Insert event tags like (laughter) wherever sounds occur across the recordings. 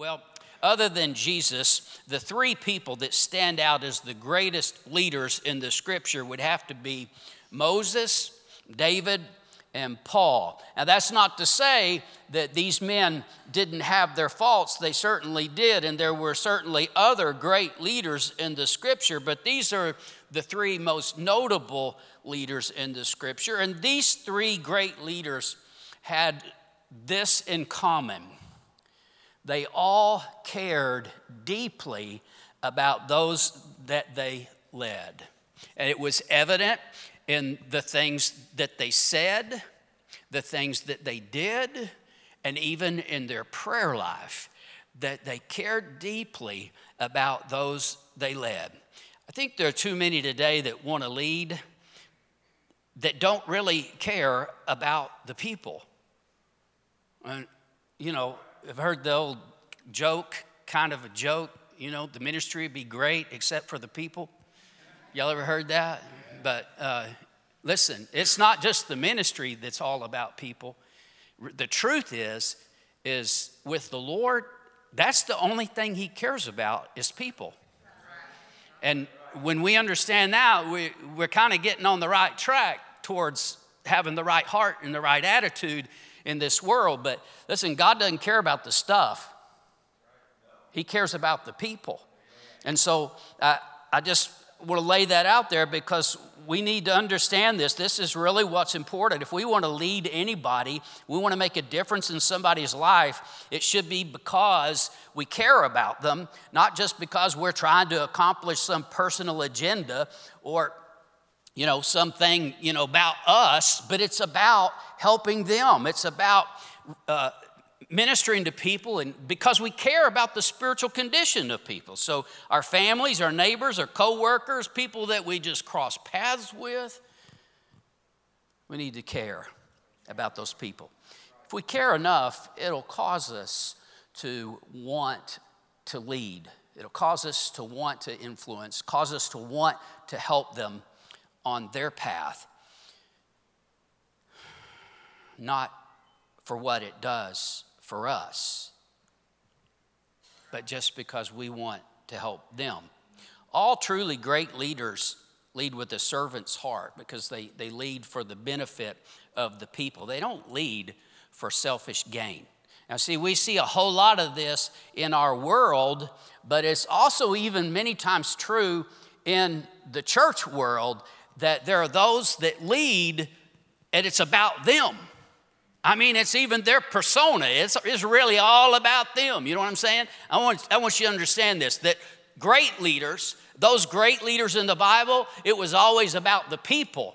Well, other than Jesus, the three people that stand out as the greatest leaders in the scripture would have to be Moses, David, and Paul. Now, that's not to say that these men didn't have their faults. They certainly did, and there were certainly other great leaders in the scripture, but these are the three most notable leaders in the scripture. And these three great leaders had this in common they all cared deeply about those that they led. And it was evident in the things that they said, the things that they did, and even in their prayer life, that they cared deeply about those they led. I think there are too many today that want to lead that don't really care about the people. And, you know, I've heard the old joke, kind of a joke, you know, the ministry would be great except for the people. Y'all ever heard that? But uh, listen, it's not just the ministry that's all about people. The truth is, is with the Lord, that's the only thing He cares about is people. And when we understand that, we, we're kind of getting on the right track towards having the right heart and the right attitude in this world. But listen, God doesn't care about the stuff, He cares about the people. And so uh, I just want to lay that out there because we need to understand this. This is really what's important. If we want to lead anybody, we want to make a difference in somebody's life, it should be because we care about them, not just because we're trying to accomplish some personal agenda or you know, something, you know, about us, but it's about helping them. It's about uh, ministering to people and because we care about the spiritual condition of people. So our families, our neighbors, our coworkers, people that we just cross paths with, we need to care about those people. If we care enough, it'll cause us to want to lead. It'll cause us to want to influence, cause us to want to help them on their path, not for what it does for us, but just because we want to help them. All truly great leaders lead with a servant's heart because they, they lead for the benefit of the people. They don't lead for selfish gain. Now, see, we see a whole lot of this in our world, but it's also even many times true in the church world that there are those that lead and it's about them. I mean, it's even their persona. It's, it's really all about them. You know what I'm saying? I want, I want you to understand this that great leaders, those great leaders in the Bible, it was always about the people.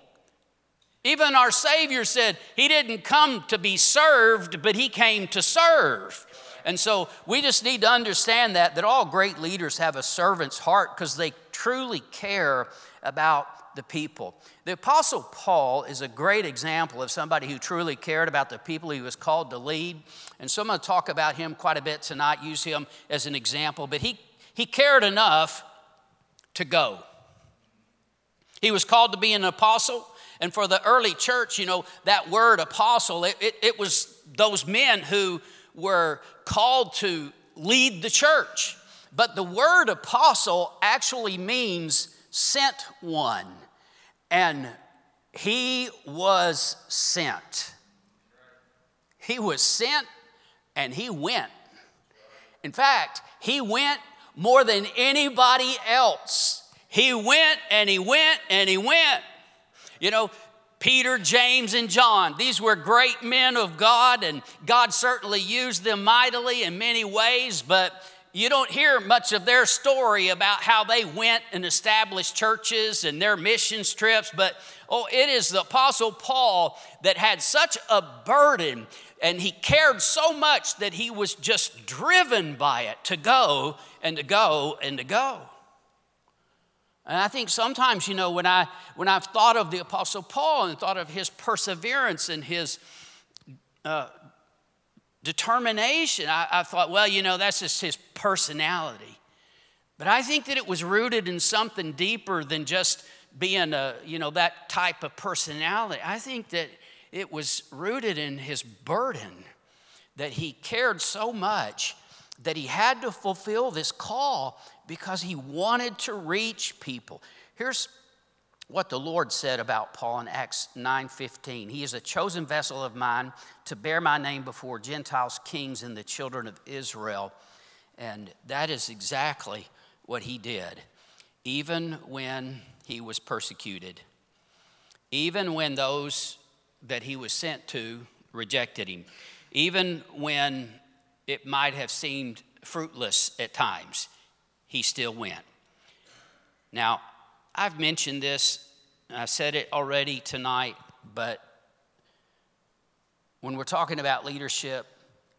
Even our Savior said he didn't come to be served, but he came to serve. And so we just need to understand that that all great leaders have a servant's heart because they truly care about the people. The Apostle Paul is a great example of somebody who truly cared about the people he was called to lead. And so I'm going to talk about him quite a bit tonight, use him as an example. But he, he cared enough to go. He was called to be an apostle. And for the early church, you know, that word apostle, it, it, it was those men who were called to lead the church. But the word apostle actually means sent one and he was sent. He was sent and he went. In fact, he went more than anybody else. He went and he went and he went. You know, Peter, James, and John, these were great men of God, and God certainly used them mightily in many ways, but you don't hear much of their story about how they went and established churches and their missions trips, but oh, it is the Apostle Paul that had such a burden and he cared so much that he was just driven by it to go and to go and to go. And I think sometimes, you know, when, I, when I've thought of the Apostle Paul and thought of his perseverance and his uh, determination. I, I thought, well, you know, that's just his personality. But I think that it was rooted in something deeper than just being a, you know, that type of personality. I think that it was rooted in his burden that he cared so much that he had to fulfill this call because he wanted to reach people. Here's what the Lord said about Paul in Acts 9:15. He is a chosen vessel of mine to bear my name before Gentiles, kings, and the children of Israel. And that is exactly what he did, even when he was persecuted, even when those that he was sent to rejected him, even when it might have seemed fruitless at times, he still went. Now, I've mentioned this, I said it already tonight, but when we're talking about leadership,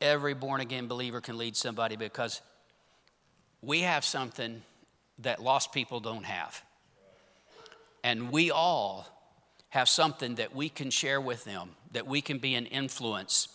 every born again believer can lead somebody because we have something that lost people don't have. And we all have something that we can share with them, that we can be an influence.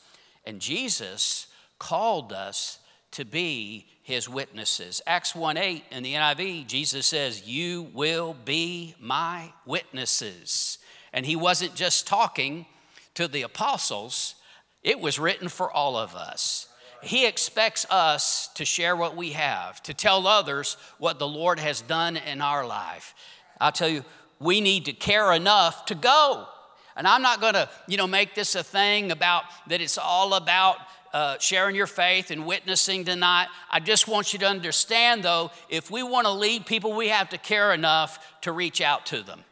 And Jesus called us to be his witnesses. Acts 1 8 in the NIV, Jesus says, You will be my witnesses. And he wasn't just talking to the apostles, it was written for all of us. He expects us to share what we have, to tell others what the Lord has done in our life. I'll tell you, we need to care enough to go. And I'm not going to, you know, make this a thing about that it's all about uh, sharing your faith and witnessing tonight. I just want you to understand, though, if we want to lead people, we have to care enough to reach out to them.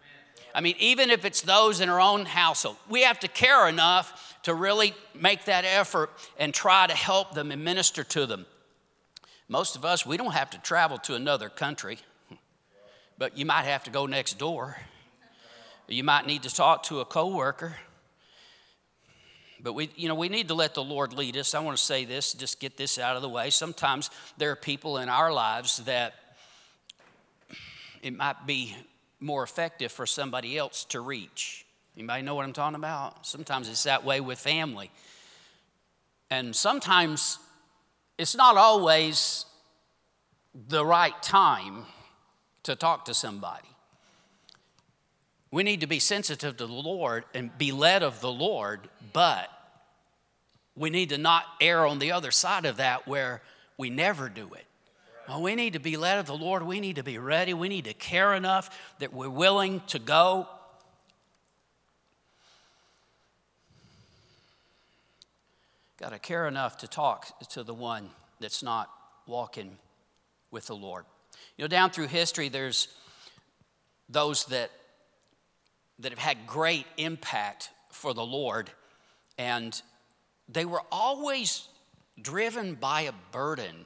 I mean, even if it's those in our own household, we have to care enough to really make that effort and try to help them and minister to them. Most of us, we don't have to travel to another country, but you might have to go next door. You might need to talk to a coworker. But we, you know, we need to let the Lord lead us. I want to say this, just get this out of the way. Sometimes there are people in our lives that it might be more effective for somebody else to reach. Anybody know what I'm talking about? Sometimes it's that way with family. And sometimes it's not always the right time to talk to somebody. We need to be sensitive to the Lord and be led of the Lord, but we need to not err on the other side of that where we never do it. Well, we need to be led of the Lord. We need to be ready. We need to care enough that we're willing to go. Got to care enough to talk to the one that's not walking with the Lord. You know, down through history, there's those that that have had great impact for the Lord, and they were always driven by a burden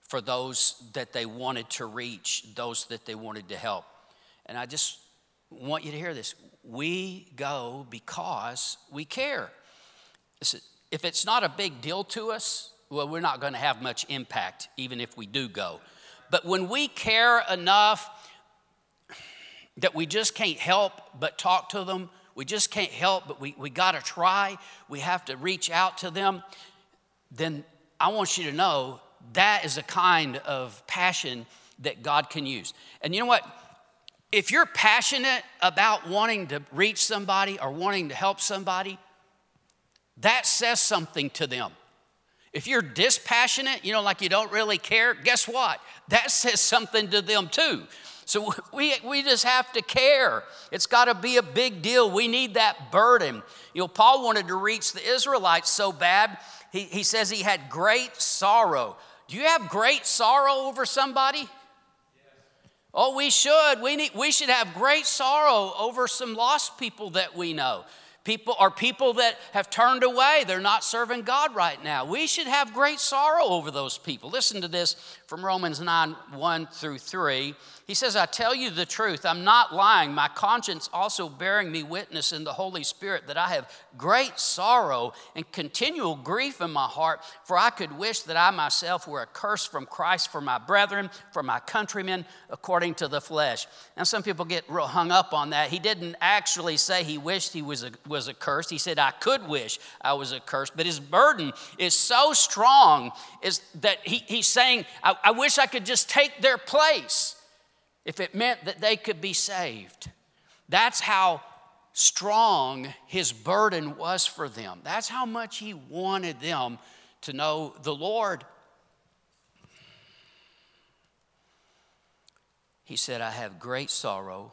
for those that they wanted to reach, those that they wanted to help. And I just want you to hear this. We go because we care. If it's not a big deal to us, well, we're not going to have much impact, even if we do go. But when we care enough that we just can't help but talk to them. We just can't help, but we, we got to try. We have to reach out to them. Then I want you to know that is a kind of passion that God can use. And you know what? If you're passionate about wanting to reach somebody or wanting to help somebody, that says something to them. If you're dispassionate, you know, like you don't really care, guess what? That says something to them too. So (laughs) we, we just have to care. It's got to be a big deal. We need that burden. You know, Paul wanted to reach the Israelites so bad, he, he says he had great sorrow. Do you have great sorrow over somebody? Yes. Oh, we should. We, need, we should have great sorrow over some lost people that we know. People are people that have turned away. They're not serving God right now. We should have great sorrow over those people. Listen to this from Romans 9 1 through 3. He says, I tell you the truth, I'm not lying. My conscience also bearing me witness in the Holy Spirit that I have great sorrow and continual grief in my heart, for I could wish that I myself were accursed from Christ for my brethren, for my countrymen, according to the flesh. Now, some people get real hung up on that. He didn't actually say he wished he was, a, was accursed. He said, I could wish I was a accursed. But his burden is so strong is that he, he's saying, I, I wish I could just take their place if it meant that they could be saved. That's how strong his burden was for them. That's how much he wanted them to know the Lord. He said, I have great sorrow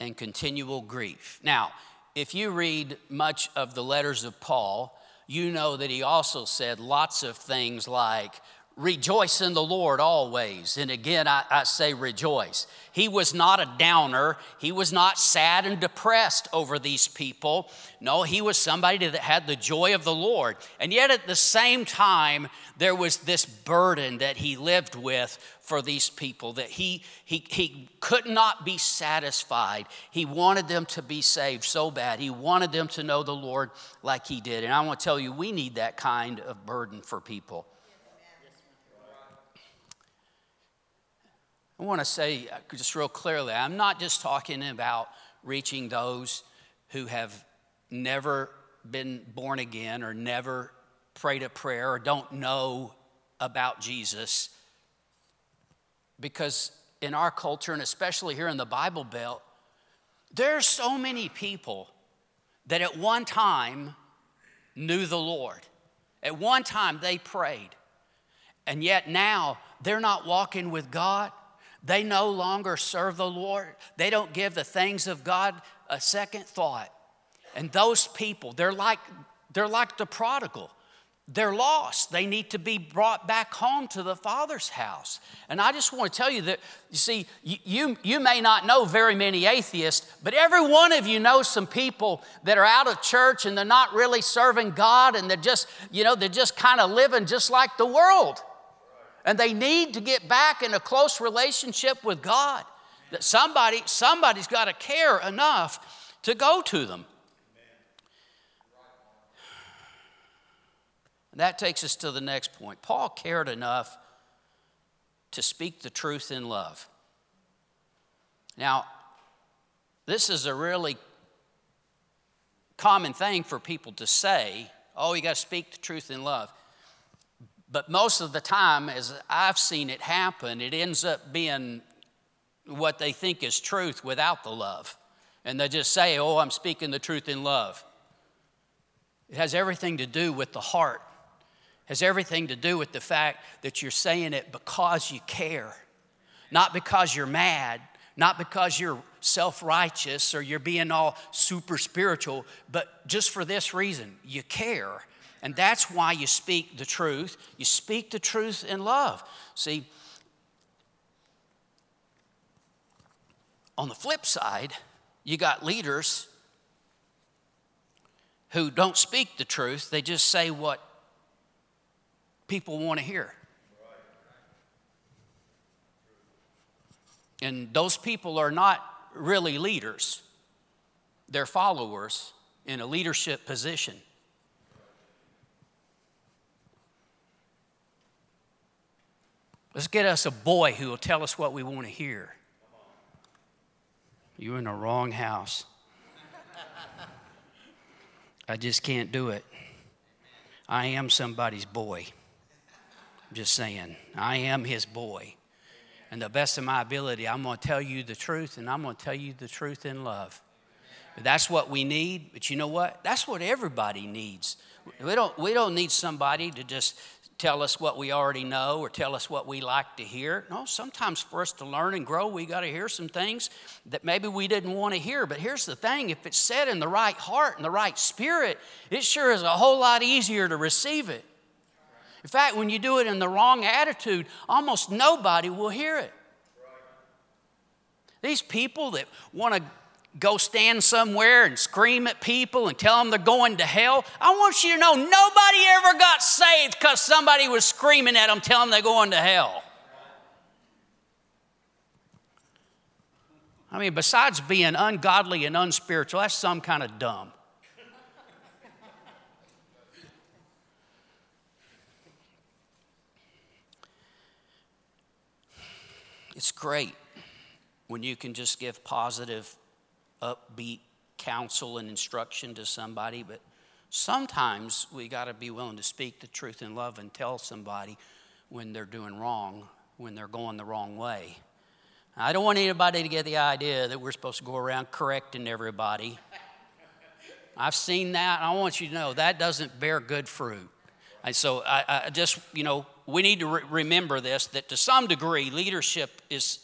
and continual grief. Now, if you read much of the letters of Paul, you know that he also said lots of things like, Rejoice in the Lord always. And again, I, I, say rejoice. He was not a downer. He was not sad and depressed over these people. No, he was somebody that had the joy of the Lord. And yet at the same time, there was this burden that he lived with for these people that he, he, he could not be satisfied. He wanted them to be saved so bad. He wanted them to know the Lord like he did. And I want to tell you, we need that kind of burden for people. I want to say uh, just real clearly I'm not just talking about reaching those who have never been born again or never prayed a prayer or don't know about Jesus. Because in our culture, and especially here in the Bible Belt, there's so many people that at one time knew the Lord. At one time they prayed. And yet now they're not walking with God. They no longer serve the Lord. They don't give the things of God a second thought. And those people, they're like, they're like the prodigal. They're lost. They need to be brought back home to the Father's house. And I just want to tell you that, you see, you, you may not know very many atheists, but every one of you knows some people that are out of church and they're not really serving God and they're just, you know, they're just kind of living just like the world and they need to get back in a close relationship with God. That somebody, somebody's got to care enough to go to them. And that takes us to the next point. Paul cared enough to speak the truth in love. Now, this is a really common thing for people to say, oh, you got to speak the truth in love. But most of the time, as I've seen it happen, it ends up being what they think is truth without the love. And they just say, Oh, I'm speaking the truth in love. It has everything to do with the heart, it has everything to do with the fact that you're saying it because you care, not because you're mad, not because you're self righteous or you're being all super spiritual, but just for this reason you care and that's why you speak the truth. You speak the truth in love. See, on the flip side, you got leaders who don't speak the truth, they just say what people want to hear. And those people are not really leaders, they're followers in a leadership position. Let's get us a boy who will tell us what we want to hear. You're in the wrong house. I just can't do it. I am somebody's boy. I'm just saying, I am his boy. And the best of my ability, I'm going to tell you the truth, and I'm going to tell you the truth in love. That's what we need, but you know what? That's what everybody needs. We don't, we don't need somebody to just tell us what we already know or tell us what we like to hear. No, sometimes for us to learn and grow, we got to hear some things that maybe we didn't want to hear. But here's the thing if it's said in the right heart and the right spirit, it sure is a whole lot easier to receive it. In fact, when you do it in the wrong attitude, almost nobody will hear it. These people that want to go stand somewhere and scream at people and tell them they're going to hell. I want you to know nobody ever got saved because somebody was screaming at them telling them they're going to hell. I mean, besides being ungodly and unspiritual, that's some kind of dumb. It's great when you can just give positive upbeat counsel and instruction to somebody, but sometimes we got to be willing to speak the truth in love and tell somebody when they're doing wrong, when they're going the wrong way. I don't want anybody to get the idea that we're supposed to go around correcting everybody. I've seen that. I want you to know that doesn't bear good fruit. And so I, I just, you know, we need to re- remember this that to some degree, leadership is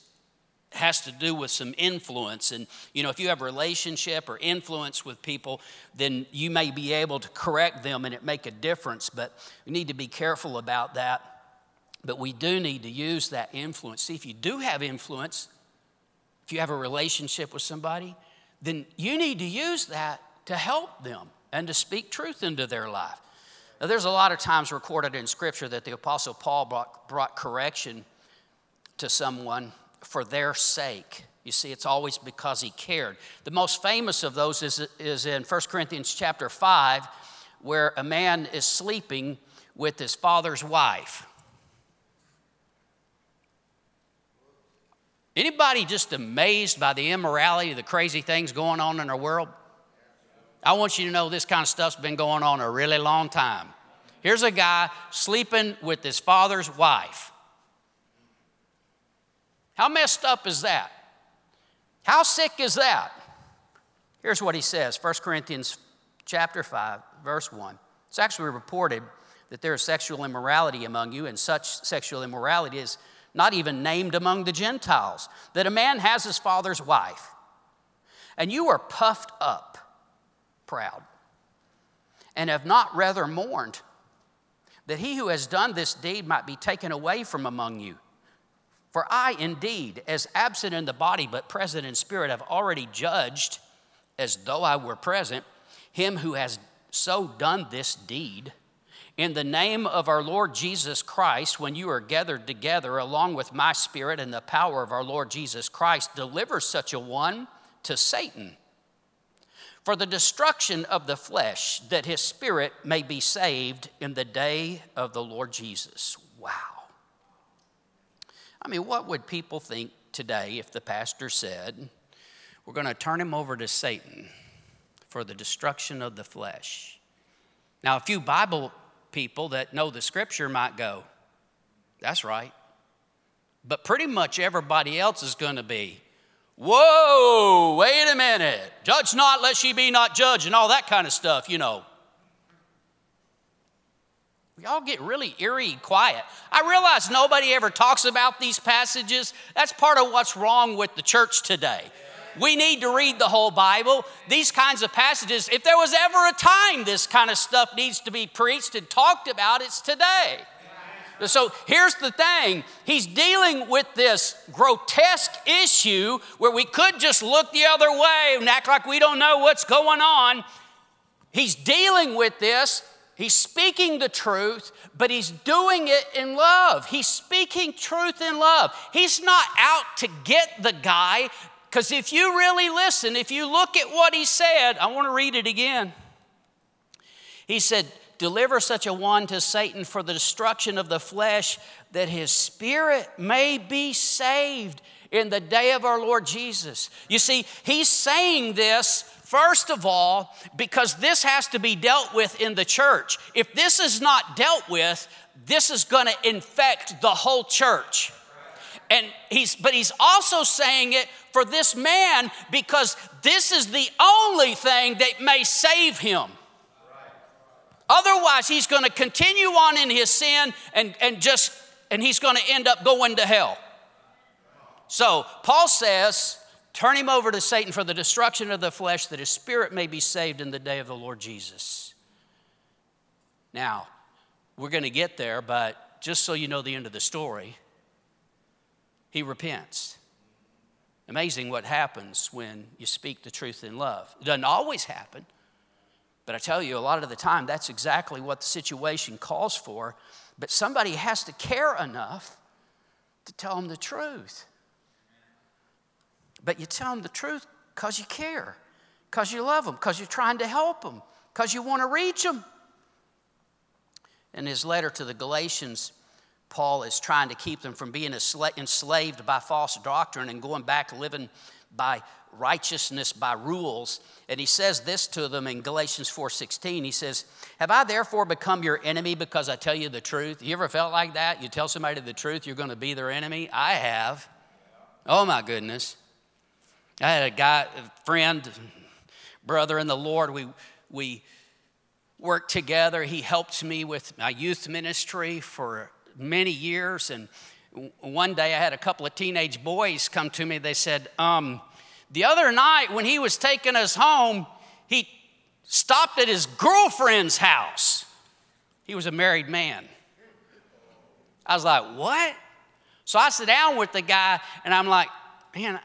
has to do with some influence. And, you know, if you have a relationship or influence with people, then you may be able to correct them and it make a difference. But we need to be careful about that. But we do need to use that influence. See, if you do have influence, if you have a relationship with somebody, then you need to use that to help them and to speak truth into their life. Now, there's a lot of times recorded in Scripture that the Apostle Paul brought, brought correction to someone for their sake. You see, it's always because he cared. The most famous of those is, is in 1 Corinthians chapter 5, where a man is sleeping with his father's wife. Anybody just amazed by the immorality, the crazy things going on in our world? I want you to know this kind of stuff's been going on a really long time. Here's a guy sleeping with his father's wife. How messed up is that? How sick is that? Here's what he says 1 Corinthians chapter 5, verse 1. It's actually reported that there is sexual immorality among you, and such sexual immorality is not even named among the Gentiles, that a man has his father's wife, and you are puffed up, proud, and have not rather mourned that he who has done this deed might be taken away from among you. For I indeed, as absent in the body but present in spirit, have already judged, as though I were present, him who has so done this deed. In the name of our Lord Jesus Christ, when you are gathered together along with my spirit and the power of our Lord Jesus Christ, deliver such a one to Satan for the destruction of the flesh, that his spirit may be saved in the day of the Lord Jesus. Wow. I mean, what would people think today if the pastor said, We're going to turn him over to Satan for the destruction of the flesh? Now, a few Bible people that know the scripture might go, That's right. But pretty much everybody else is going to be, Whoa, wait a minute. Judge not, lest ye be not judged, and all that kind of stuff, you know. We all get really eerie quiet. I realize nobody ever talks about these passages. That's part of what's wrong with the church today. We need to read the whole Bible. These kinds of passages, if there was ever a time this kind of stuff needs to be preached and talked about, it's today. So here's the thing he's dealing with this grotesque issue where we could just look the other way and act like we don't know what's going on. He's dealing with this. He's speaking the truth, but he's doing it in love. He's speaking truth in love. He's not out to get the guy, because if you really listen, if you look at what he said, I want to read it again. He said, Deliver such a one to Satan for the destruction of the flesh, that his spirit may be saved in the day of our Lord Jesus. You see, he's saying this, first of all, because this has to be dealt with in the church. If this is not dealt with, this is going to infect the whole church. And he's, but he's also saying it for this man because this is the only thing that may save him. Otherwise, he's going to continue on in his sin and, and just, and he's going to end up going to hell. So, Paul says, turn him over to Satan for the destruction of the flesh, that his spirit may be saved in the day of the Lord Jesus. Now, we're going to get there, but just so you know the end of the story, he repents. Amazing what happens when you speak the truth in love. It doesn't always happen, but I tell you, a lot of the time, that's exactly what the situation calls for. But somebody has to care enough to tell them the truth. But you tell them the truth because you care, because you love them, because you're trying to help them, because you want to reach them. In his letter to the Galatians, Paul is trying to keep them from being enslaved by false doctrine and going back living by righteousness by rules. And he says this to them in Galatians 4:16. He says, "Have I therefore become your enemy because I tell you the truth?" You ever felt like that? You tell somebody the truth, you're going to be their enemy? I have. Oh my goodness. I had a guy, a friend, brother in the Lord. We we worked together. He helped me with my youth ministry for many years and one day I had a couple of teenage boys come to me. They said, um, The other night when he was taking us home, he stopped at his girlfriend's house. He was a married man. I was like, What? So I sit down with the guy and I'm like, Man,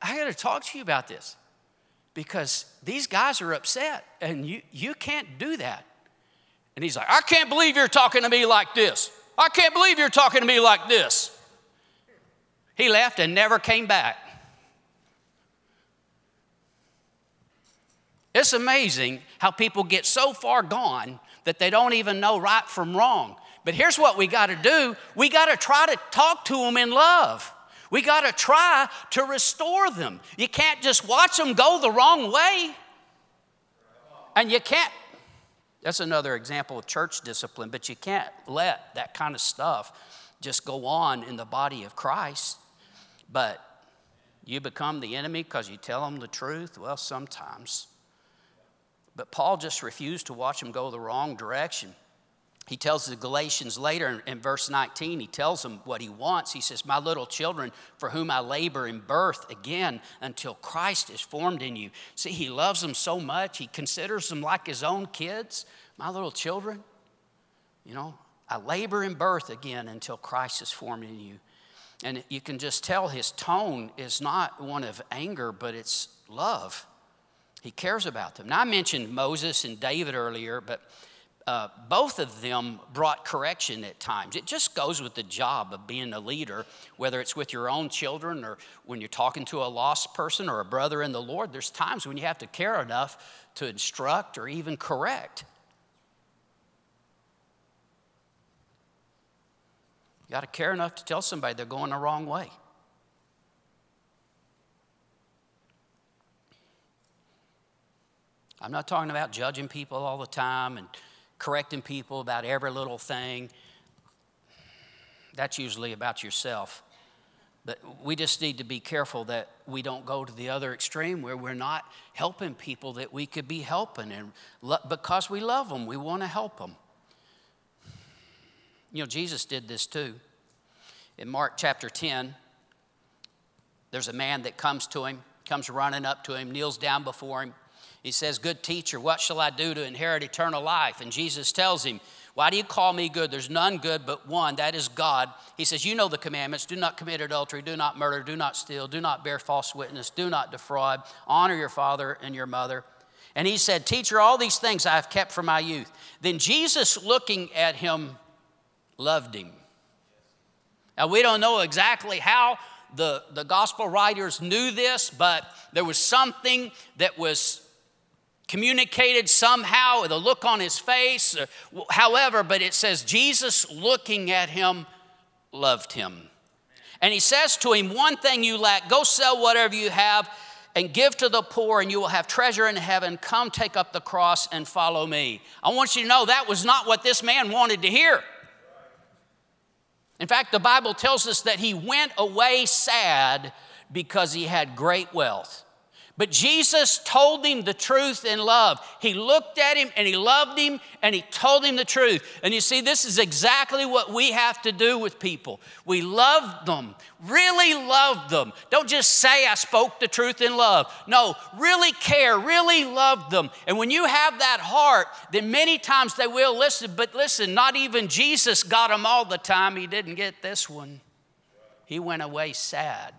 I got to talk to you about this because these guys are upset and you, you can't do that. And he's like, I can't believe you're talking to me like this. I can't believe you're talking to me like this. He left and never came back. It's amazing how people get so far gone that they don't even know right from wrong. But here's what we got to do we got to try to talk to them in love. We got to try to restore them. You can't just watch them go the wrong way. And you can't that's another example of church discipline, but you can't let that kind of stuff just go on in the body of Christ. But you become the enemy because you tell them the truth? Well, sometimes. But Paul just refused to watch them go the wrong direction. He tells the Galatians later in, in, verse 19, he tells them what he wants. He says, My little children, for whom I labor in birth again until Christ is formed in you. See, he loves them so much, he considers them like his own kids. My little children, you know, I labor in birth again until Christ is formed in you. And you can just tell his tone is not one of anger, but it's love. He cares about them. Now, I mentioned Moses and David earlier, but uh, both of them brought correction at times. It just goes with the job of being a leader, whether it's with your own children or when you're talking to a lost person or a brother in the Lord. There's times when you have to care enough to instruct or even correct. You got to care enough to tell somebody they're going the wrong way. I'm not talking about judging people all the time and correcting people about every little thing. That's usually about yourself. But we just need to be careful that we don't go to the other extreme where we're not helping people that we could be helping. And lo- because we love them, we want to help them. You know, Jesus did this too. In Mark chapter 10, there's a man that comes to him, comes running up to him, kneels down before him. He says, Good teacher, what shall I do to inherit eternal life? And Jesus tells him, Why do you call me good? There's none good but one, that is God. He says, You know the commandments do not commit adultery, do not murder, do not steal, do not bear false witness, do not defraud, honor your father and your mother. And he said, Teacher, all these things I have kept from my youth. Then Jesus, looking at him, loved him. Now, we don't know exactly how the, the gospel writers knew this, but there was something that was communicated somehow, the look on his face, however, but it says Jesus looking at him loved him. And he says to him, One thing you lack, go sell whatever you have and give to the poor, and you will have treasure in heaven. Come take up the cross and follow me. I want you to know that was not what this man wanted to hear. In fact, the Bible tells us that he went away sad because he had great wealth. But Jesus told him the truth in love. He looked at him and he loved him and he told him the truth. And you see, this is exactly what we have to do with people. We love them, really love them. Don't just say, I spoke the truth in love. No, really care, really love them. And when you have that heart, then many times they will listen. But listen, not even Jesus got them all the time. He didn't get this one, he went away sad.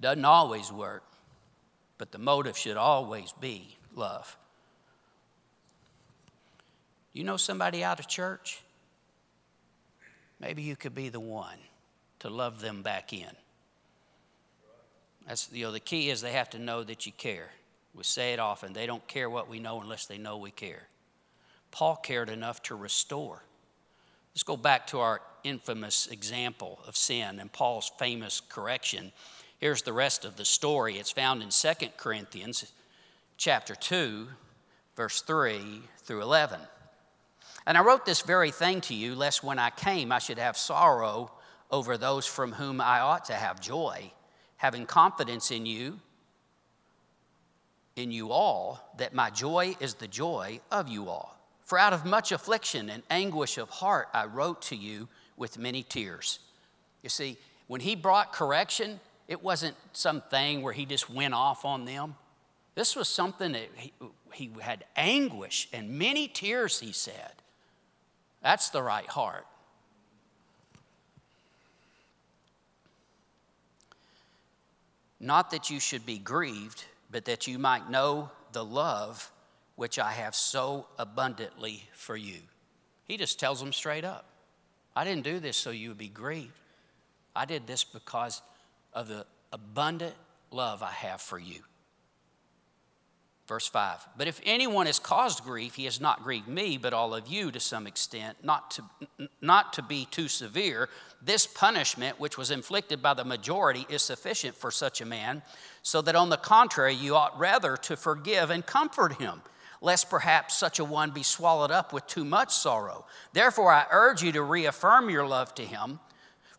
Doesn't always work, but the motive should always be love. You know somebody out of church? Maybe you could be the one to love them back in. That's you know the key is they have to know that you care. We say it often. They don't care what we know unless they know we care. Paul cared enough to restore. Let's go back to our infamous example of sin and Paul's famous correction Here's the rest of the story. It's found in 2 Corinthians chapter 2, verse 3 through 11. And I wrote this very thing to you, lest when I came I should have sorrow over those from whom I ought to have joy, having confidence in you, in you all, that my joy is the joy of you all. For out of much affliction and anguish of heart I wrote to you with many tears. You see, when he brought correction, it wasn't something where he just went off on them. This was something that he, he had anguish and many tears, he said. That's the right heart. Not that you should be grieved, but that you might know the love which I have so abundantly for you. He just tells them straight up I didn't do this so you would be grieved. I did this because of the abundant love I have for you. Verse 5 But if anyone has caused grief, he has not grieved me, but all of you to some extent, not to, not to be too severe. This punishment, which was inflicted by the majority, is sufficient for such a man, so that on the contrary, you ought rather to forgive and comfort him, lest perhaps such a one be swallowed up with too much sorrow. Therefore, I urge you to reaffirm your love to him.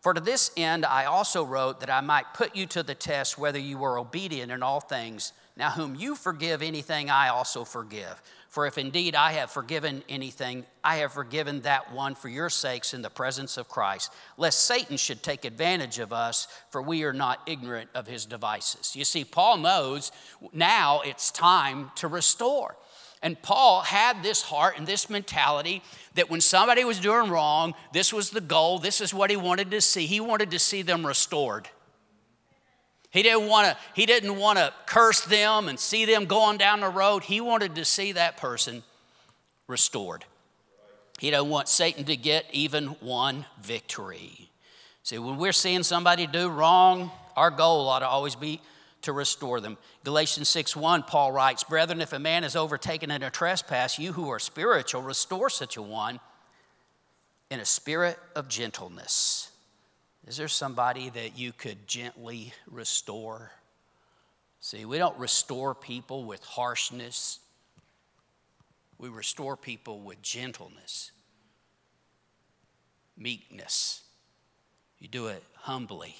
For to this end I also wrote that I might put you to the test whether you were obedient in all things. Now, whom you forgive anything, I also forgive. For if indeed I have forgiven anything, I have forgiven that one for your sakes in the presence of Christ, lest Satan should take advantage of us, for we are not ignorant of his devices. You see, Paul knows now it's time to restore. And Paul had this heart and this mentality that when somebody was doing wrong, this was the goal, this is what he wanted to see. He wanted to see them restored. He didn't want to he didn't want to curse them and see them going down the road. He wanted to see that person restored. He didn't want Satan to get even one victory. See, when we're seeing somebody do wrong, our goal ought to always be to restore them. Galatians 6 1, Paul writes, Brethren, if a man is overtaken in a trespass, you who are spiritual, restore such a one in a spirit of gentleness. Is there somebody that you could gently restore? See, we don't restore people with harshness, we restore people with gentleness, meekness. You do it humbly.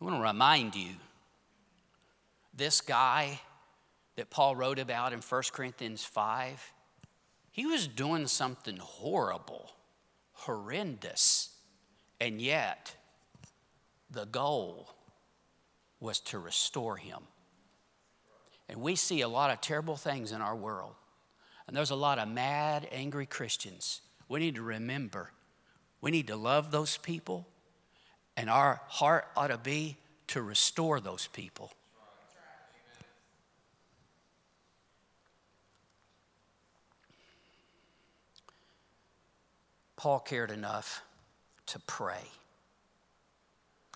I want to remind you this guy that Paul wrote about in 1 Corinthians 5, he was doing something horrible, horrendous, and yet the goal was to restore him. And we see a lot of terrible things in our world. And there's a lot of mad, angry Christians. We need to remember we need to love those people and our heart ought to be to restore those people. Paul cared enough to pray.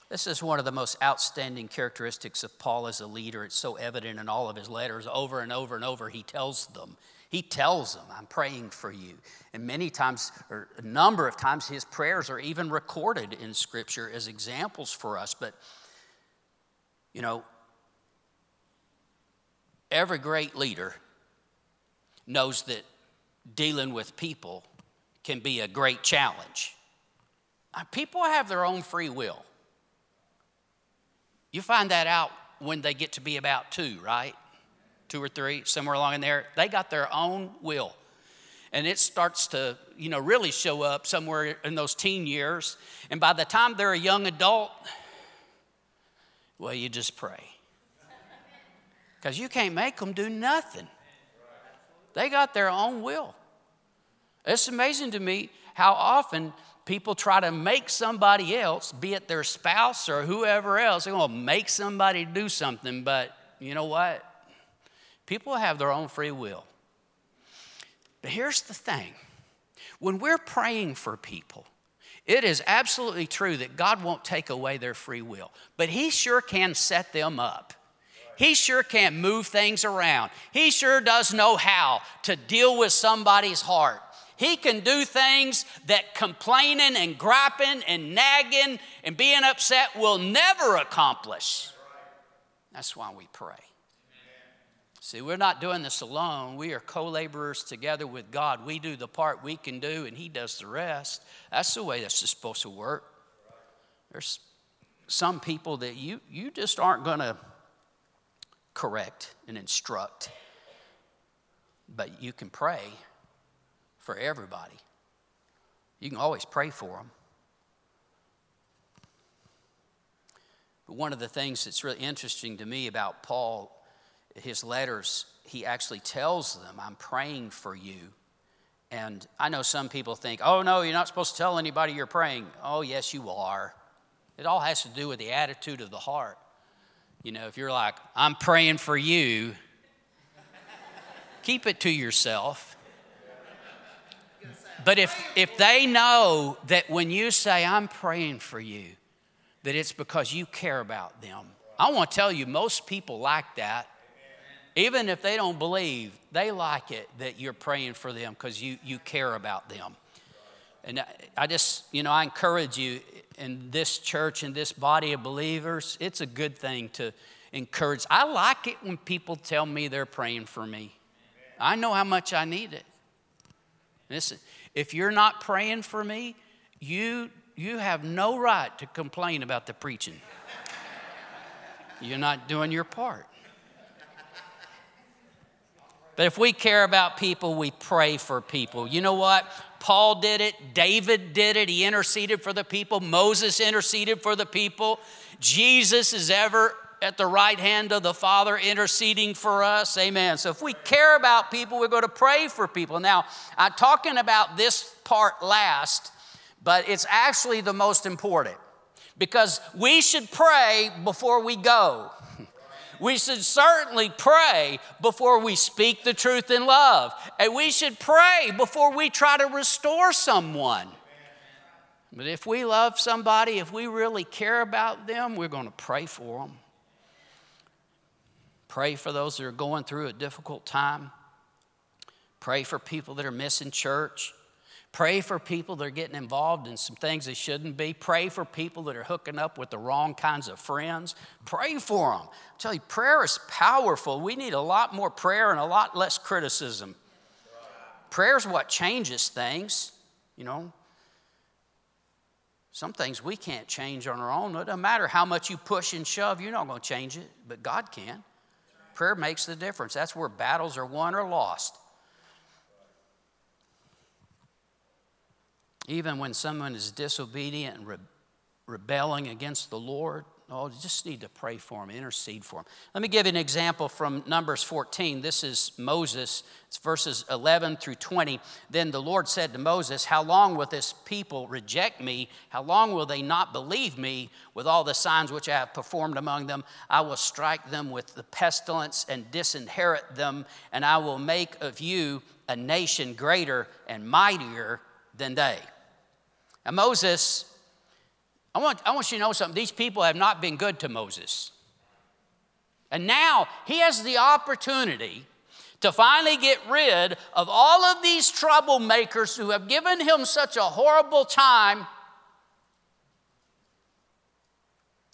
This is one of the most outstanding characteristics of Paul as a leader. It's so evident in all of his letters. Over and over and over, he tells them he tells them, I'm praying for you. And many times, or a number of times, his prayers are even recorded in Scripture as examples for us. But, you know, every great leader knows that dealing with people can be a great challenge. People have their own free will. You find that out when they get to be about two, right? Two or three, somewhere along in there, they got their own will. And it starts to, you know, really show up somewhere in those teen years. And by the time they're a young adult, well, you just pray. Because you can't make them do nothing. They got their own will. It's amazing to me how often people try to make somebody else, be it their spouse or whoever else, they're going to make somebody do something. But you know what? People have their own free will. But here's the thing when we're praying for people, it is absolutely true that God won't take away their free will, but He sure can set them up. He sure can move things around. He sure does know how to deal with somebody's heart. He can do things that complaining and griping and nagging and being upset will never accomplish. That's why we pray. See, we're not doing this alone. We are co laborers together with God. We do the part we can do, and He does the rest. That's the way this is supposed to work. There's some people that you, you just aren't going to correct and instruct. but you can pray for everybody. You can always pray for them. But one of the things that's really interesting to me about Paul, his letters, he actually tells them, I'm praying for you. And I know some people think, oh, no, you're not supposed to tell anybody you're praying. Oh, yes, you are. It all has to do with the attitude of the heart. You know, if you're like, I'm praying for you, (laughs) keep it to yourself. But if, if they know that when you say, I'm praying for you, that it's because you care about them, I want to tell you, most people like that. Even if they don't believe, they like it that you're praying for them because you, you care about them. And I just, you know, I encourage you in this church, in this body of believers, it's a good thing to encourage. I like it when people tell me they're praying for me. I know how much I need it. Listen, if you're not praying for me, you, you have no right to complain about the preaching. You're not doing your part. But if we care about people, we pray for people. You know what? Paul did it, David did it, he interceded for the people, Moses interceded for the people. Jesus is ever at the right hand of the Father interceding for us. Amen. So if we care about people, we're going to pray for people. Now, I'm talking about this part last, but it's actually the most important because we should pray before we go we should certainly pray before we speak the truth in love. And we should pray before we try to restore someone. But if we love somebody, if we really care about them, we're going to pray for them. Pray for those that are going through a difficult time. Pray for people that are missing church. Pray for people that are getting involved in some things they shouldn't be. Pray for people that are hooking up with the wrong kinds of friends. Pray for them. I tell you, prayer is powerful. We need a lot more prayer and a lot less criticism. Prayer is what changes things, you know. Some things we can't change on our own. It doesn't matter how much you push and shove, you're not going to change it, but God can. Prayer makes the difference. That's where battles are won or lost. Even when someone is disobedient and re- rebelling against the Lord, oh, you just need to pray for them, intercede for them. Let me give you an example from Numbers 14. This is Moses. It's verses 11 through 20. Then the Lord said to Moses, How long will this people reject me? How long will they not believe me with all the signs which I have performed among them? I will strike them with the pestilence and disinherit them, and I will make of you a nation greater and mightier than they. And Moses, I want, I want you to know something. These people have not been good to Moses. And now he has the opportunity to finally get rid of all of these troublemakers who have given him such a horrible time.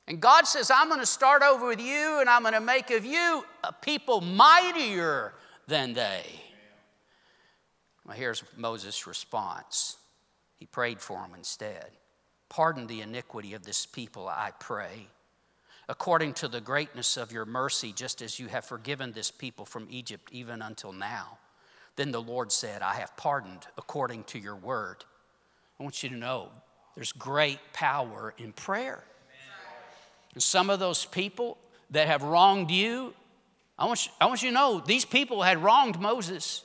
And God says, I'm going to start over with you and I'm going to make of you a people mightier than they. Well, here's Moses' response. He prayed for them instead. Pardon the iniquity of this people, I pray, according to the greatness of your mercy, just as you have forgiven this people from Egypt even until now. Then the Lord said, I have pardoned according to your word. I want you to know there's great power in prayer. And some of those people that have wronged you, I want you, I want you to know these people had wronged Moses.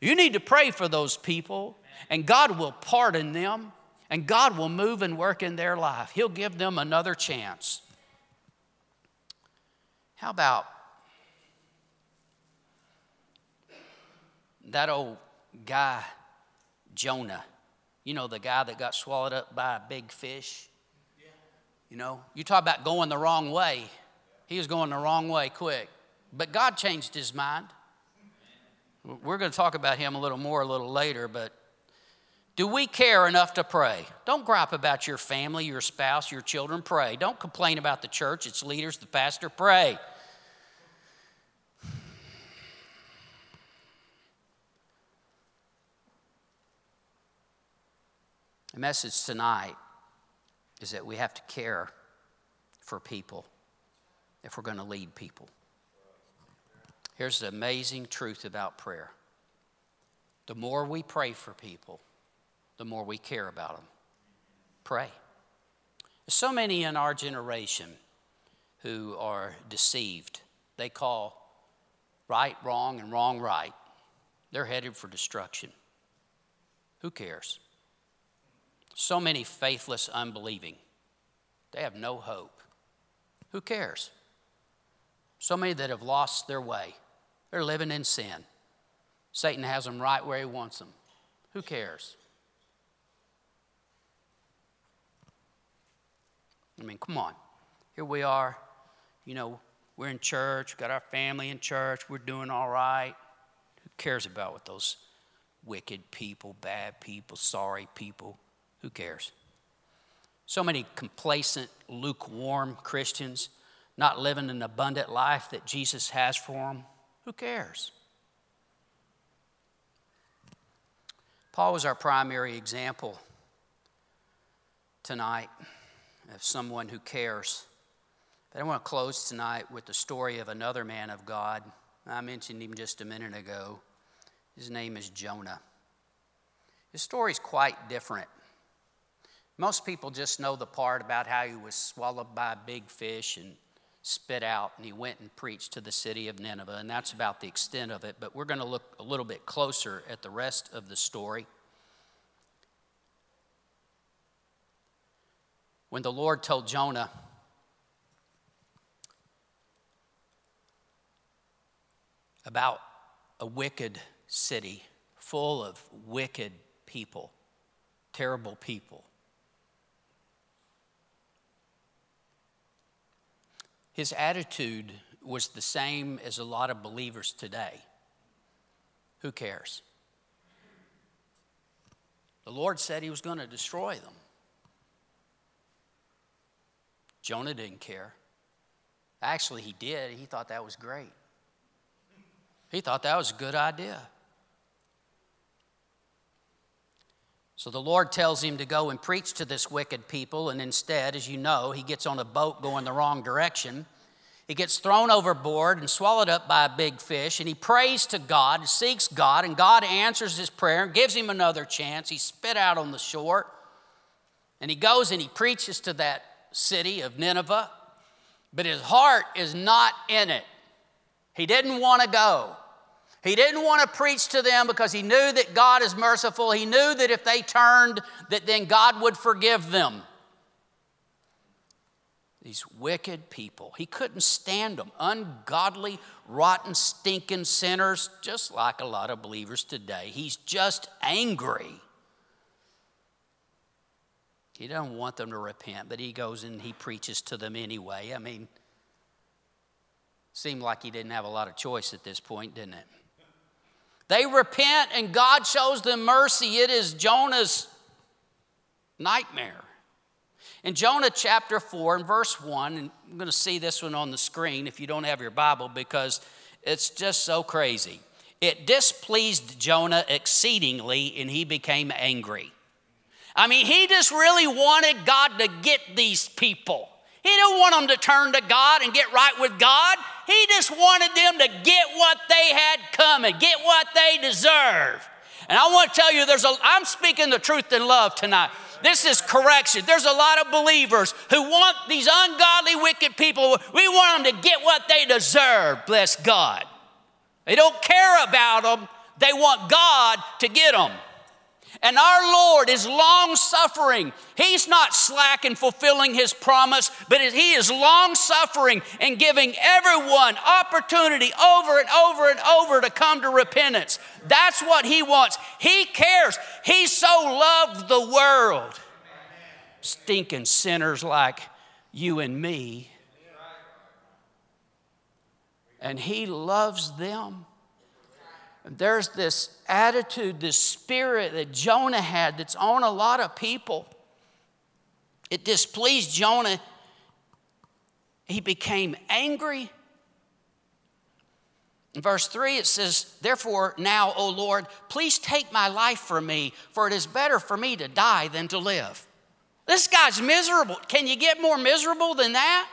You need to pray for those people and God will pardon them, and God will move and work in their life. He'll give them another chance. How about that old guy, Jonah? You know, the guy that got swallowed up by a big fish? You know, you talk about going the wrong way. He was going the wrong way quick. But God changed his mind. We're going to talk about him a little more a little later, but do we care enough to pray? Don't gripe about your family, your spouse, your children. Pray. Don't complain about the church, its leaders, the pastor. Pray. The message tonight is that we have to care for people if we're going to lead people. Here's the amazing truth about prayer The more we pray for people, the more we care about them. Pray. So many in our generation who are deceived. They call right wrong and wrong right. They're headed for destruction. Who cares? So many faithless, unbelieving. They have no hope. Who cares? So many that have lost their way. They're living in sin. Satan has them right where he wants them. Who cares? I mean, come on. Here we are. You know, we're in church, We got our family in church, we're doing all right. Who cares about what those wicked people, bad people, sorry people? Who cares? So many complacent, lukewarm Christians not living an abundant life that Jesus has for them. Who cares? Paul was our primary example tonight of someone who cares. But I want to close tonight with the story of another man of God. I mentioned him just a minute ago. His name is Jonah. His story is quite different. Most people just know the part about how he was swallowed by a big fish and spit out, and he went and preached to the city of Nineveh, and that's about the extent of it. But we're going to look a little bit closer at the rest of the story. When the Lord told Jonah, about a wicked city full of wicked people, terrible people. His attitude was the same as a lot of believers today. Who cares? The Lord said he was going to destroy them. Jonah didn't care. Actually, he did. He thought that was great. He thought that was a good idea. So the Lord tells him to go and preach to this wicked people, and instead, as you know, he gets on a boat going the wrong direction. He gets thrown overboard and swallowed up by a big fish, and he prays to God, seeks God, and God answers his prayer and gives him another chance. He's spit out on the shore, and he goes and he preaches to that city of Nineveh, but his heart is not in it. He didn't want to go. He didn't want to preach to them because he knew that God is merciful. He knew that if they turned, that then God would forgive them. These wicked people. He couldn't stand them. Ungodly, rotten, stinking sinners, just like a lot of believers today. He's just angry. He doesn't want them to repent, but he goes and he preaches to them anyway. I mean, seemed like he didn't have a lot of choice at this point, didn't it? They repent and God shows them mercy. It is Jonah's nightmare. In Jonah chapter 4 and verse 1, and I'm going to see this one on the screen if you don't have your Bible because it's just so crazy. It displeased Jonah exceedingly and he became angry. I mean, he just really wanted God to get these people. He didn't want them to turn to God and get right with God. He just wanted them to get what they had coming, get what they deserve. And I want to tell you, there's a, I'm speaking the truth in love tonight. This is correction. There's a lot of believers who want these ungodly, wicked people, we want them to get what they deserve, bless God. They don't care about them, they want God to get them. And our Lord is long suffering. He's not slack in fulfilling His promise, but He is long suffering and giving everyone opportunity over and over and over to come to repentance. That's what He wants. He cares. He so loved the world. Stinking sinners like you and me. And He loves them there's this attitude, this spirit that Jonah had that's on a lot of people. It displeased Jonah. He became angry. In verse 3, it says, Therefore, now, O Lord, please take my life from me, for it is better for me to die than to live. This guy's miserable. Can you get more miserable than that?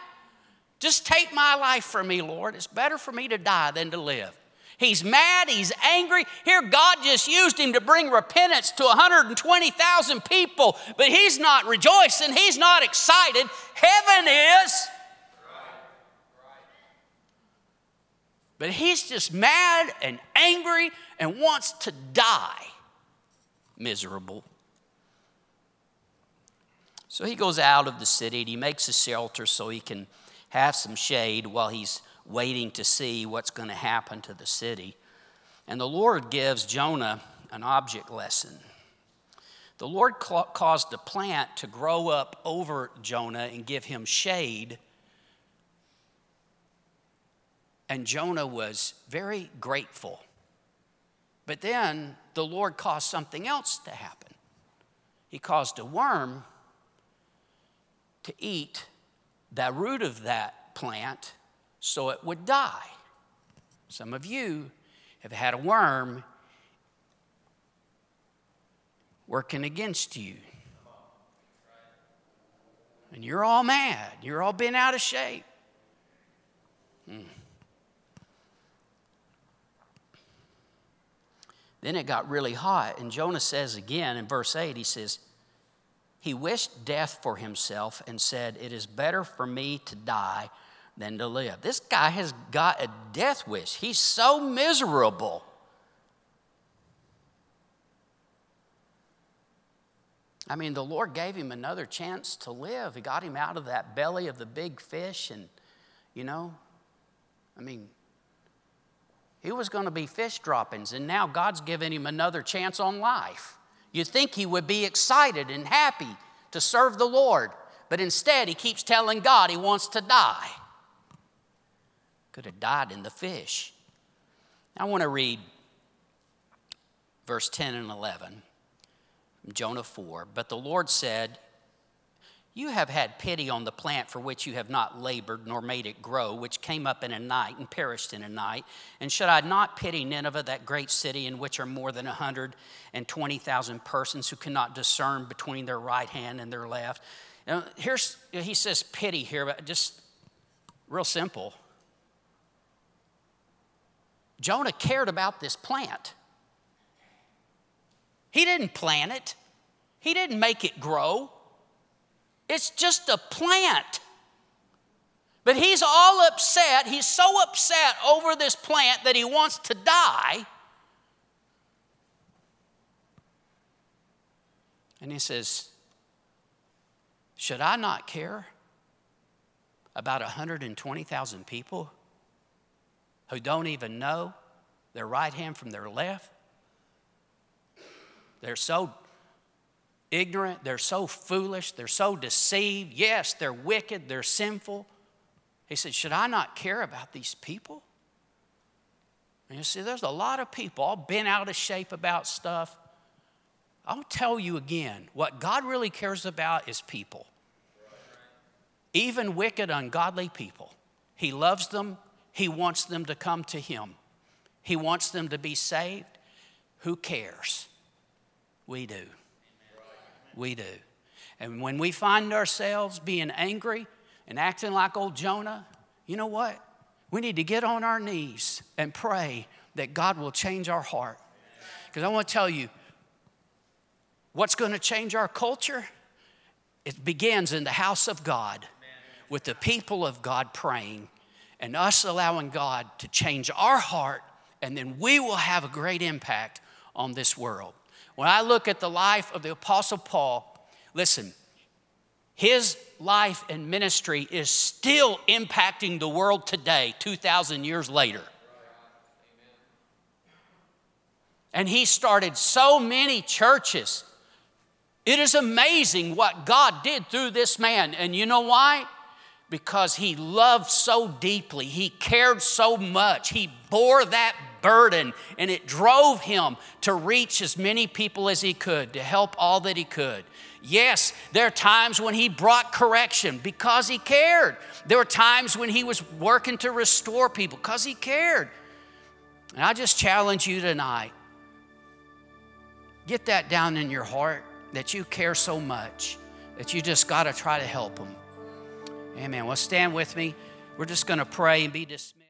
Just take my life from me, Lord. It's better for me to die than to live. He's mad, he's angry. Here, God just used him to bring repentance to 120,000 people, but he's not rejoicing, he's not excited. Heaven is. But he's just mad and angry and wants to die. Miserable. So he goes out of the city and he makes a shelter so he can have some shade while he's waiting to see what's going to happen to the city. And the Lord gives Jonah an object lesson. The Lord caused a plant to grow up over Jonah and give him shade. And Jonah was very grateful. But then the Lord caused something else to happen. He caused a worm to eat the root of that plant so it would die. Some of you have had a worm working against you. And you're all mad. You're all bent out of shape. Hmm. Then it got really hot, and Jonah says again in verse 8, he says, He wished death for himself and said, It is better for me to die than to live. This guy has got a death wish. He's so miserable. I mean, the Lord gave him another chance to live. He got him out of that belly of the big fish, and, you know, I mean, he was going to be fish droppings, and now God's given him another chance on life. You'd think he would be excited and happy to serve the Lord, but instead he keeps telling God he wants to die could have died in the fish. I want to read verse 10 and 11, Jonah 4. But the Lord said, You have had pity on the plant for which you have not labored nor made it grow, which came up in a night and perished in a night. And should I not pity Nineveh, that great city in which are more than 120,000 persons who cannot discern between their right hand and their left? Now, here's, he says pity here, but just real simple. Jonah cared about this plant. He didn't plant it, he didn't make it grow. It's just a plant. But he's all upset. He's so upset over this plant that he wants to die. And he says, Should I not care about 120,000 people who don't even know their right hand from their left. They're so ignorant, they're so foolish, they're so deceived. Yes, they're wicked, they're sinful. He said, Should I not care about these people? And you see, there's a lot of people all bent out of shape about stuff. I'll tell you again what God really cares about is people. Even wicked, ungodly people. He loves them, he wants them to come to Him, He wants them to be saved. Who cares? We do. We do. And when we find ourselves being angry and acting like old Jonah, you know what? We need to get on our knees and pray that God will change our heart. Because I want to tell you, what's going to change our culture? It begins in the house of God with the people of God praying and us allowing God to change our heart, and then we will have a great impact on this world. When I look at the life of the Apostle Paul, listen, his life and ministry is still impacting the world today, 2,000 years later. And he started so many churches. It is amazing what God did through this man. And you know why? Because he loved so deeply, he cared so much, he bore that burden, and it drove him to reach as many people as he could, to help all that he could. Yes, there are times when he brought correction because he cared. There were times when he was working to restore people because he cared. And I just challenge you tonight get that down in your heart that you care so much that you just got to try to help them. Amen. Well, stand with me. We're just going to pray and be dismissed.